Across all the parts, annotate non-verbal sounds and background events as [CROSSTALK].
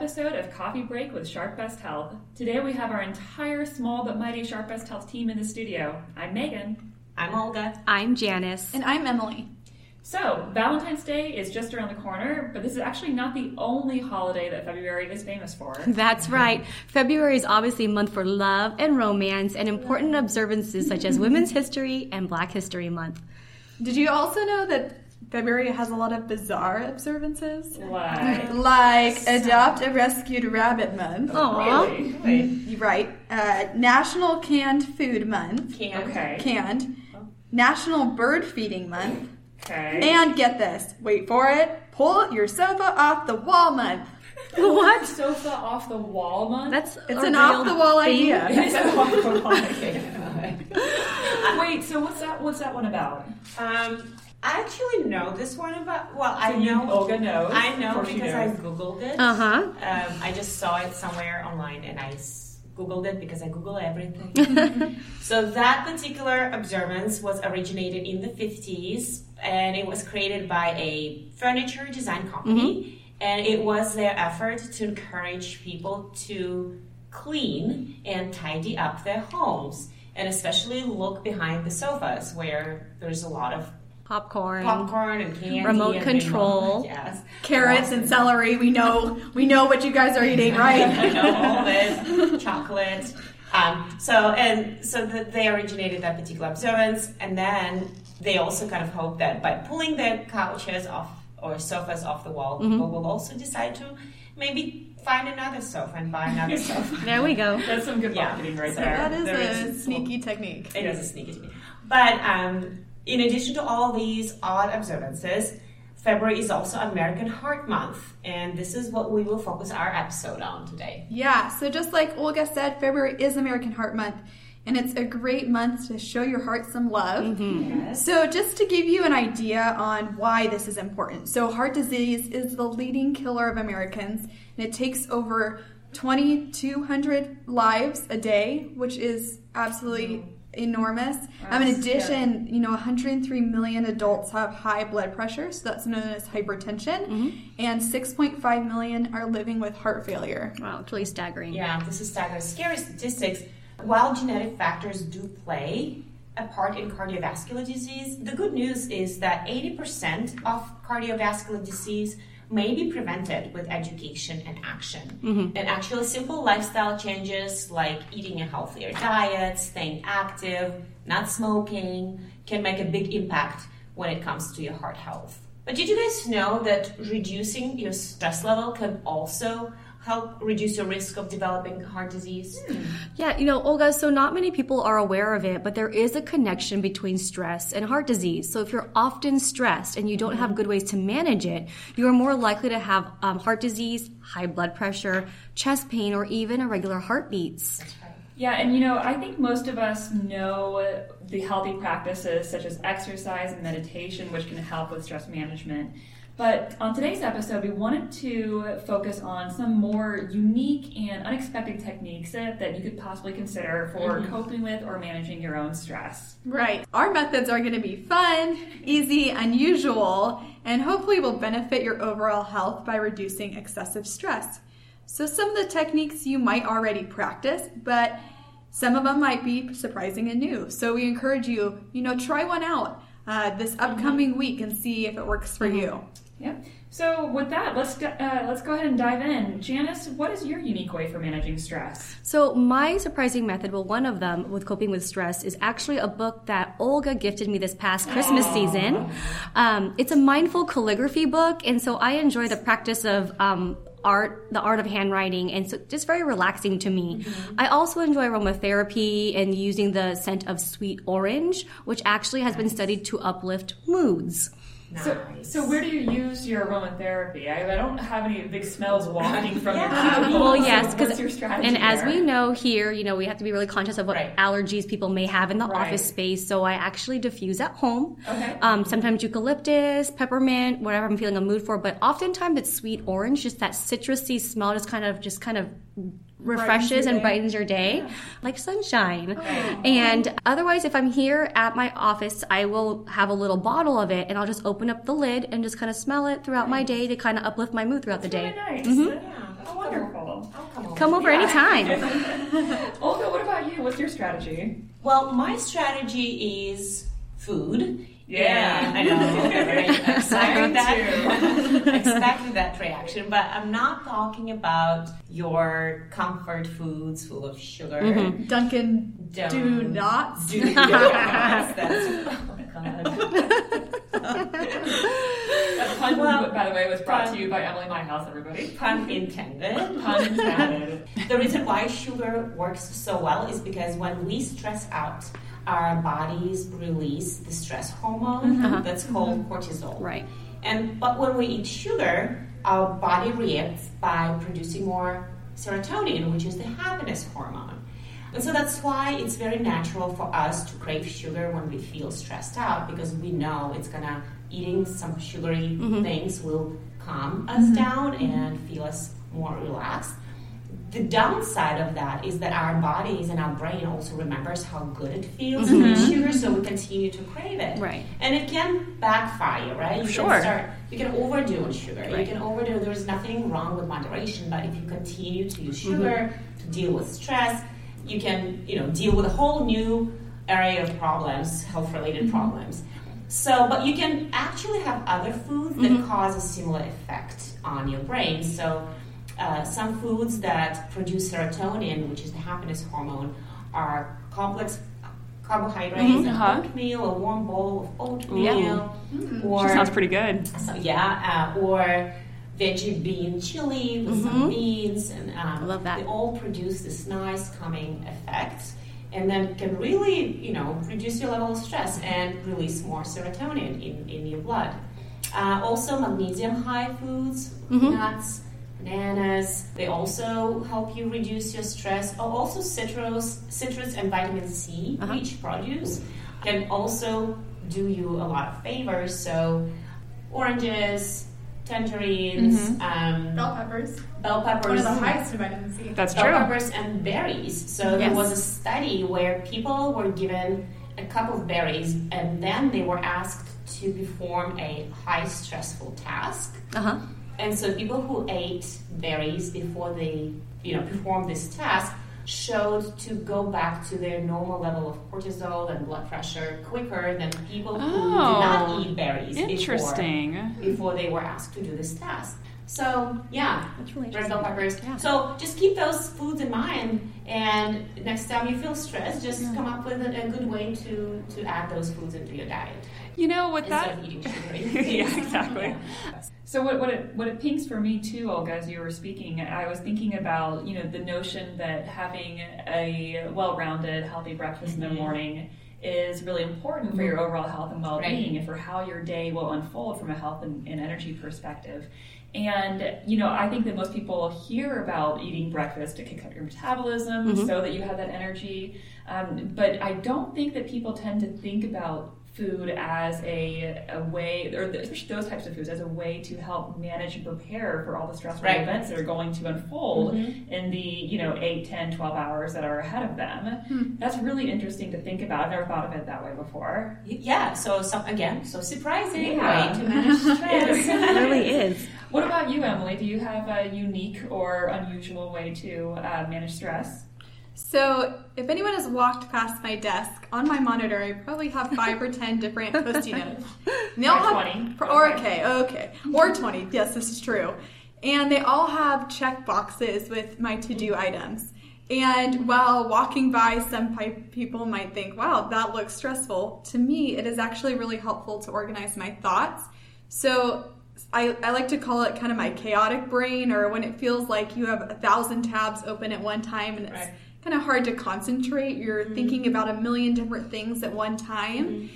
Episode of Coffee Break with Sharp Best Health. Today we have our entire small but mighty Sharp Best Health team in the studio. I'm Megan. I'm Olga. I'm Janice. And I'm Emily. So, Valentine's Day is just around the corner, but this is actually not the only holiday that February is famous for. [LAUGHS] That's right. February is obviously a month for love and romance and important observances such as Women's History and Black History Month. Did you also know that February has a lot of bizarre observances? Like, [LAUGHS] Like Adopt a Rescued Rabbit Month. Aw. really? Right. Uh, National Canned Food Month. Can. Okay. Canned. National Bird Feeding Month. Okay. And get this, wait for it, pull your sofa off the wall month. [LAUGHS] What? sofa off the wall month? That's It's a an off the wall thing. idea. [LAUGHS] It's an off the wall idea. Wait, so what's that? What's that one about? Um, I actually know this one about. Well, I So you- know. Olga knows. I know Of course she because I googled it. Uh huh. Um, I just saw it somewhere online, and I googled it because I Google everything. [LAUGHS] so that particular observance was originated in the fifties, and it was created by a furniture design company, and it was their effort to encourage people to clean and tidy up their homes. And especially look behind the sofas where there's a lot of Popcorn. popcorn and candy, Remote and control. Yes, Carrots and celery, we know we know what you guys are [LAUGHS] eating, right? I know all this chocolate. Um, so and so the, they originated that particular observance, and then they also kind of hope that by pulling their couches off or sofas off the wall, Mm-hmm. people will also decide to maybe find another sofa and buy another [LAUGHS] sofa. There we go. That's some good Yeah. marketing right So there. That is There a is- sneaky technique. It is a sneaky technique. But um, in addition to all these odd observances, February is also American Heart Month, and this is what we will focus our episode on today. Yeah, so just like Olga said, February is American Heart Month, and it's a great month to show your heart some love. Mm-hmm. So, just to give you an idea on why this is important so, heart disease is the leading killer of Americans, and it takes over 2,200 lives a day, which is absolutely mm-hmm. Enormous. Um, in That's addition, you know, 103 million adults have high blood pressure, so that's known as hypertension, and 6.5 million are living with heart failure. Wow, it's really staggering. Yeah, this is staggering. Scary statistics. While genetic factors do play a part in cardiovascular disease, the good news is that 80% of cardiovascular disease may be prevented with education and action. Mm-hmm. And actually, simple lifestyle changes like eating a healthier diet, staying active, not smoking can make a big impact when it comes to your heart health. But did you guys know that reducing your stress level can also help reduce your risk of developing heart disease? Yeah, you know, Olga, so not many people are aware of it, but there is a connection between stress and heart disease. So if you're often stressed and you don't have good ways to manage it, you are more likely to have um, heart disease, high blood pressure, chest pain, or even irregular heartbeats. Yeah, and you know, I think most of us know the healthy practices such as exercise and meditation, which can help with stress management. But on today's episode, we wanted to focus on some more unique and unexpected techniques that, that you could possibly consider for mm-hmm. coping with or managing your own stress. Right. Our methods are going to be fun, easy, unusual, and hopefully will benefit your overall health by reducing excessive stress. So, some of the techniques you might already practice, but some of them might be surprising and new. So, we encourage you, you know, try one out uh, this mm-hmm. upcoming week and see if it works for mm-hmm. you. Yep. So with that, let's go, uh, let's go ahead and dive in. Janice, what is your unique way for managing stress? So, my surprising method, well, one of them with coping with stress, is actually a book that Olga gifted me this past Christmas season. Um, it's a mindful calligraphy book, and so I enjoy the practice of um, art, the art of handwriting, and so just very relaxing to me. I also enjoy aromatherapy and using the scent of sweet orange, which actually has been studied to uplift moods. So, Nice. so where do you use your aromatherapy? I, I don't have any big smells wafting from Yeah. your cubicle. [LAUGHS] Well, yes, because your strategy and as we know here, you know, we have to be really conscious of what Right. allergies people may have in the Right. office space. So I actually diffuse at home. Okay. Um, sometimes eucalyptus, peppermint, whatever I'm feeling a mood for. But oftentimes it's sweet orange, just that citrusy smell, just kind of, just kind of refreshes and brightens your day like sunshine. Oh. And otherwise, if I'm here at my office, I will have a little bottle of it and I'll just open up the lid and just kind of smell it throughout my day to kind of uplift my mood throughout the Very day. nice. Mm-hmm. Yeah. Oh, wonderful. I'll come over. Come over anytime. [LAUGHS] Olga, what about you? What's your strategy? Well, my strategy is food. Yeah. I know. Right? Exactly Mine that. [LAUGHS] exactly that reaction. But I'm not talking about your comfort foods full of sugar. Mm-hmm. Duncan, Don't do not. Do not. [LAUGHS] That's, oh my god. That pun, Well, by the way, was brought pun. to you by Emily My House, everybody. Pun intended. Pun intended. The reason why sugar works so well is because when we stress out, our bodies release the stress hormone mm-hmm. [LAUGHS] that's mm-hmm. called cortisol. Right. And but when we eat sugar, our body reacts by producing more serotonin, which is the happiness hormone. And so that's why it's very natural for us to crave sugar when we feel stressed out because we know it's gonna eating some sugary mm-hmm. things will calm us down and feel us more relaxed. The downside of that is that our bodies and our brain also remembers how good it feels to eat sugar, so we continue to crave it. Right. And it can backfire, right? You Sure. can start you can overdo on sugar. Right. You can overdo there's nothing wrong with moderation, but if you continue to use Mm-hmm. sugar to deal with stress, you can, you know, deal with a whole new area of problems, health related Mm-hmm. problems. So, but you can actually have other foods that Mm-hmm. cause a similar effect on your brain. So, uh, some foods that produce serotonin, which is the happiness hormone, are complex carbohydrates, Uh-huh. and oatmeal, a warm bowl of oatmeal, or She sounds pretty good. so, yeah, uh, or veggie bean chili with some beans, and um, Love that. They all produce this nice calming effect, and then can really, you know, reduce your level of stress and release more serotonin in, in your blood. Uh, also, magnesium high foods, nuts, bananas. They also help you reduce your stress. Oh, also citrus, citrus and vitamin C rich produce can also do you a lot of favors. So, oranges, tangerines, um, Bell peppers. bell One peppers, of the highest in vitamin C. That's bell true. peppers, and berries. So there was a study where people were given a cup of berries, and then they were asked to perform a high stressful task. Uh huh. And so people who ate berries before they, you know, performed this task showed to go back to their normal level of cortisol and blood pressure quicker than people who did Oh, not eat berries Interesting. before, before they were asked to do this task. So yeah, That's really red bell peppers. Yeah. So just keep those foods in mind, and next time you feel stressed, just come up with a, a good way to to add those foods into your diet You know, instead that. of eating sugary. [LAUGHS] yeah, exactly. [LAUGHS] So what, what it what it pinks for me too, Olga, as you were speaking, I was thinking about you know the notion that having a well-rounded, healthy breakfast in the mm-hmm. morning is really important for your mm-hmm. overall health and well-being, and for how your day will unfold from a health and, and energy perspective. And you know, I think that most people hear about eating breakfast to kick up your metabolism mm-hmm. so that you have that energy. Um, but I don't think that people tend to think about food as a, a way, or especially those types of foods, as a way to help manage and prepare for all the stressful Right. events that are going to unfold in the, you know, 8, 10, 12 hours that are ahead of them. That's really interesting to think about. I've never thought of it that way before. Yeah, so some again, so surprising Yeah. way to manage [LAUGHS] stress. It [LAUGHS] really is. What about you, Emily? Do you have a unique or unusual way to uh, manage stress? So, if anyone has walked past my desk on my monitor, I probably have five or ten different [LAUGHS] post-it notes. They all Or have, 20. Or okay, okay, or twenty. Yes, this is true. And they all have check boxes with my to-do mm-hmm. items. And while walking by, some people might think, "Wow, that looks stressful." To me, it is actually really helpful to organize my thoughts. So I, I like to call it kind of my chaotic brain, or when it feels like you have a thousand tabs open at one time and it's Right. Kind of hard to concentrate. You're mm-hmm. thinking about a million different things at one time. Mm-hmm.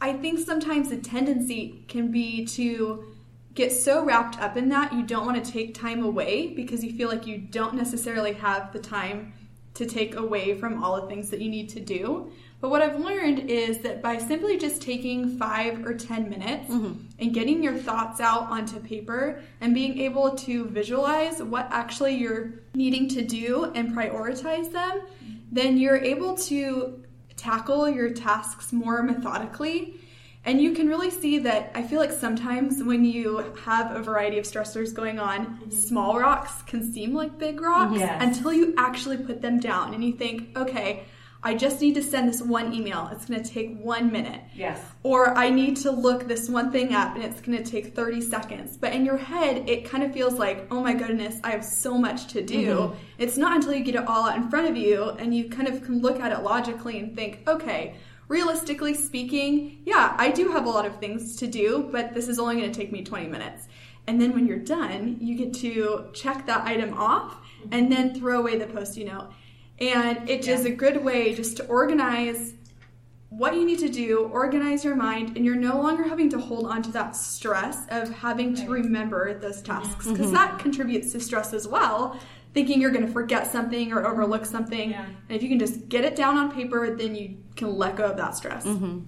I think sometimes the tendency can be to get so wrapped up in that you don't want to take time away because you feel like you don't necessarily have the time to take away from all the things that you need to do. But what I've learned is that by simply just taking five or 10 minutes mm-hmm. and getting your thoughts out onto paper and being able to visualize what actually you're needing to do and prioritize them, then you're able to tackle your tasks more methodically and you can really see that I feel like sometimes when you have a variety of stressors going on, mm-hmm. small rocks can seem like big rocks yes. until you actually put them down and you think, okay, I just need to send this one email. It's going to take one minute. Yes. Or I need to look this one thing up and it's going to take 30 seconds. But in your head, it kind of feels like, oh my goodness, I have so much to do. Mm-hmm. It's not until you get it all out in front of you and you kind of can look at it logically and think, okay, realistically speaking, yeah, I do have a lot of things to do, but this is only going to take me 20 minutes. And then when you're done, you get to check that item off and then throw away the post-it note. And it yeah. is a good way just to organize what you need to do, organize your mind, and you're no longer having to hold on to that stress of having to remember those tasks because mm-hmm. that contributes to stress as well thinking you're going to forget something or overlook something. Yeah. And if you can just get it down on paper, then you can let go of that stress. Mm-hmm.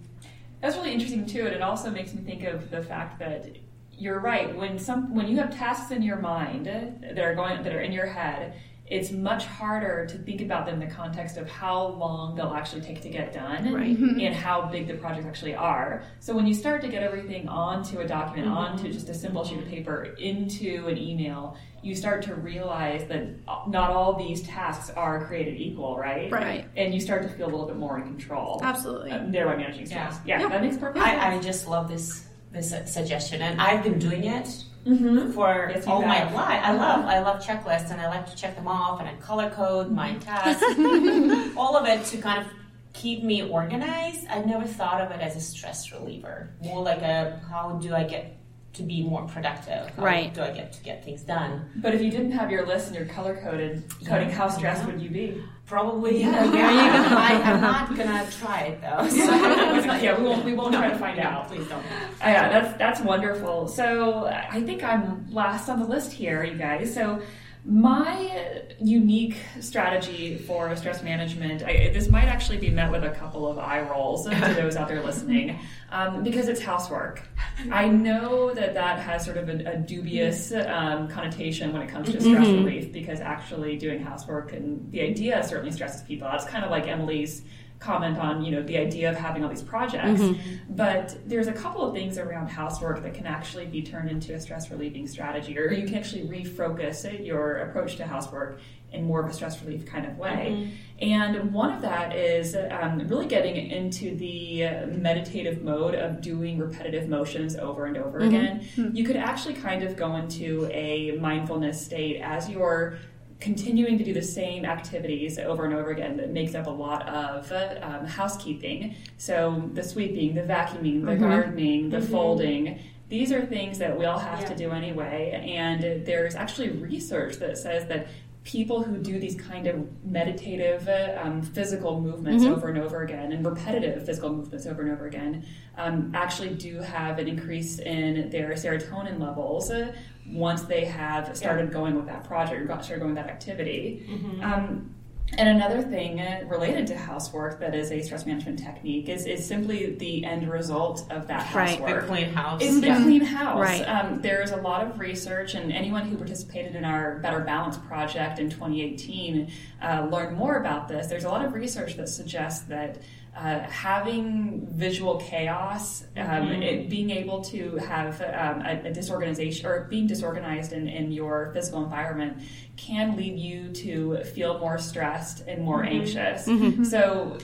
That's really interesting too, and it also makes me think of the fact that you're right. When some when you have tasks in your mind that are going that are in your head, it's much harder to think about them in the context of how long they'll actually take to get done right. Mm-hmm. and how big the projects actually are. So when you start to get everything onto a document, mm-hmm. onto just a simple sheet of paper, into an email, you start to realize that not all these tasks are created equal, right? Right. And you start to feel a little bit more in control. Absolutely. Uh, thereby managing stress. Yeah, yeah, yeah. that makes perfect sense. I, I just love this this suggestion, and I've been doing it mm-hmm. for yes, all my life. I love I love checklists, and I like to check them off, and I color code my mm-hmm. tasks, [LAUGHS] all of it to kind of keep me organized. I've never thought of it as a stress reliever. More like a how do I get to be more productive? How right. Do I get to get things done? But if you didn't have your list and your color coded coding, yeah. how stressed would you be? Probably. Yeah. [LAUGHS] yeah. I, am not gonna try it though. [LAUGHS] So. [LAUGHS] yeah, we won't. We won't no, try to find no, out. Please don't. Uh, yeah, that's that's wonderful. So I think I'm last on the list here, you guys. So my unique strategy for stress management, I, this might actually be met with a couple of eye rolls to those out there listening, um, because it's housework. I know that that has sort of a, a dubious um, connotation when it comes to stress mm-hmm. relief, because actually doing housework and the idea certainly stresses people. That's kind of like Emily's comment on you know the idea of having all these projects mm-hmm. but there's a couple of things around housework that can actually be turned into a stress relieving strategy or you can actually refocus your approach to housework in more of a stress relief kind of way mm-hmm. and one of that is um, really getting into the meditative mode of doing repetitive motions over and over mm-hmm. again mm-hmm. you could actually kind of go into a mindfulness state as you're continuing to do the same activities over and over again that makes up a lot of um, housekeeping. So the sweeping, the vacuuming, the mm-hmm. gardening, the mm-hmm. folding. These are things that we all have yeah. to do anyway. And there's actually research that says that people who do these kind of meditative um, physical movements mm-hmm. over and over again and repetitive physical movements over and over again um, actually do have an increase in their serotonin levels uh, once they have started yeah. going with that project or got started going with that activity. Mm-hmm. Um, and another thing uh, related to housework that is a stress management technique is, is simply the end result of that right. housework. The clean house. It's the yeah. clean house. Right. Um, there's a lot of research, and anyone who participated in our Better Balance project in 2018 uh, learned more about this. There's a lot of research that suggests that uh, having visual chaos, um, mm-hmm. it, being able to have um, a, a, disorganization or being disorganized in, in, your physical environment can lead you to feel more stressed and more mm-hmm. anxious. Mm-hmm. So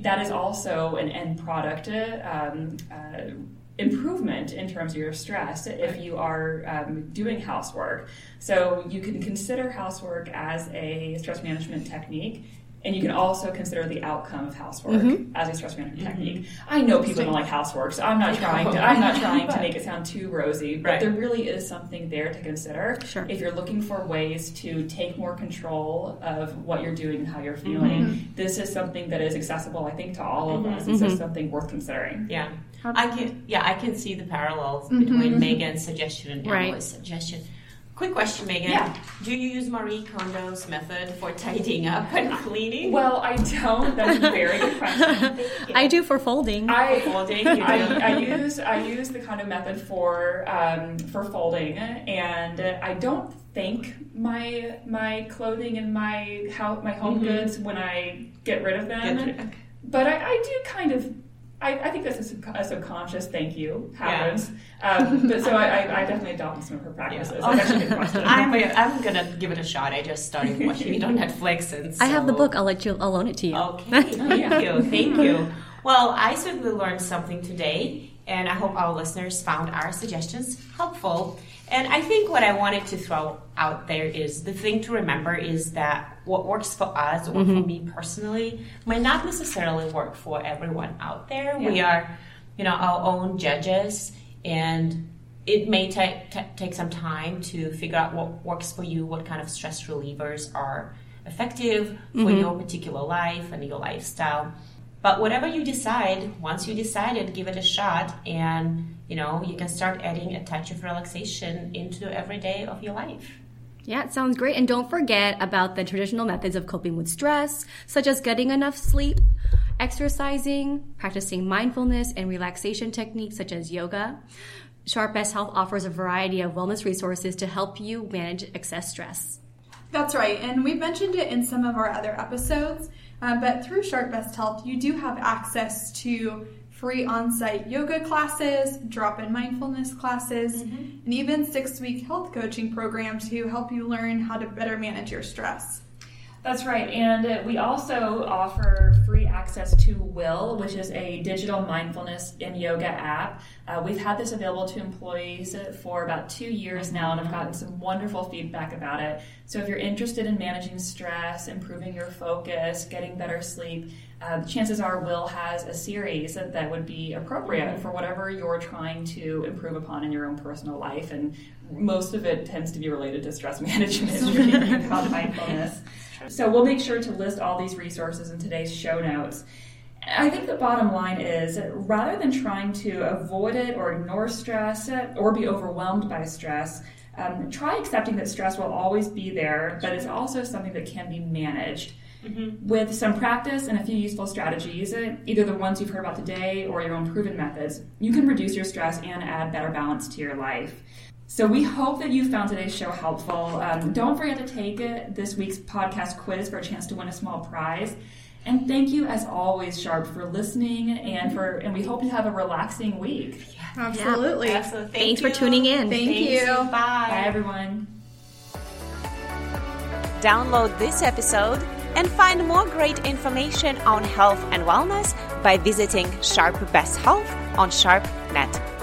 that is also an end product. Um, uh, improvement in terms of your stress if you are um, doing housework. So you can consider housework as a stress management technique and you can also consider the outcome of housework mm-hmm. as a stress management mm-hmm. technique. I know people don't like housework, so I'm not trying to I'm not trying to make it sound too rosy, but right. there really is something there to consider sure. if you're looking for ways to take more control of what you're doing and how you're feeling. Mm-hmm. This is something that is accessible, I think, to all of us. This is mm-hmm. something worth considering. Yeah. I can, yeah, I can see the parallels between Megan's suggestion and Right. Emily's suggestion. Quick question, Megan. Yeah. Do you use Marie Kondo's method for tidying up and [LAUGHS] cleaning? Well, I don't. That's a very good question. [LAUGHS] I do for folding. I Folding. I, I use I use the kind of method for um, for folding, and I don't think my my clothing and my how my home goods when I get rid of them. Mm-hmm. Get rid- okay. But I, I do kind of. I, I think that's a, a subconscious thank you happens. Um, but so I, I, I definitely adopt some of her practices. That's actually a good question. I'm, I'm gonna give it a shot. I just started watching it on Netflix, and so... I have the book. I'll let you. I'll loan it to you. Okay, thank you, thank you. Well, I certainly learned something today, and I hope our listeners found our suggestions helpful. And I think what I wanted to throw out there is the thing to remember is that what works for us or for mm-hmm. me personally might not necessarily work for everyone out there. We are, you know, our own judges, and it may take ta take some time to figure out what works for you, what kind of stress relievers are effective for mm-hmm. your particular life and your lifestyle. But whatever you decide, once you decided, give it a shot, and you know you can start adding a touch of relaxation into every day of your life. Yeah, it sounds great. And don't forget about the traditional methods of coping with stress, such as getting enough sleep, exercising, practicing mindfulness and relaxation techniques such as yoga. Sharp Best Health offers a variety of wellness resources to help you manage excess stress. That's right, and we've mentioned it in some of our other episodes. Uh, but through Sharp Best Health, you do have access to free on site yoga classes, drop in mindfulness classes, and even six week health coaching programs to help you learn how to better manage your stress. That's right. And uh, we also offer free access to Whil, which is a digital mindfulness and yoga app. Uh, we've had this available to employees uh, for about two years now, and I've gotten some wonderful feedback about it. So if you're interested in managing stress, improving your focus, getting better sleep, uh, chances are Whil has a series that, that would be appropriate for whatever you're trying to improve upon in your own personal life. And most of it tends to be related to stress [LAUGHS] management, about mindfulness. So we'll make sure to list all these resources in today's show notes. I think the bottom line is rather than trying to avoid it or ignore stress or be overwhelmed by stress, um, try accepting that stress will always be there, but it's also something that can be managed. With some practice and a few useful strategies, uh, either the ones you've heard about today or your own proven methods, you can reduce your stress and add better balance to your life. So we hope that you found today's show helpful. Um, don't forget to take uh, this week's podcast quiz for a chance to win a small prize. And thank you, as always, Sharp, for listening and for and we hope you have a relaxing week. Absolutely. Absolutely. Thank Thanks for tuning in. Thank Thanks. you. Bye. Bye, everyone. Download this episode and find more great information on health and wellness by visiting Sharp Best Health on SharpNet.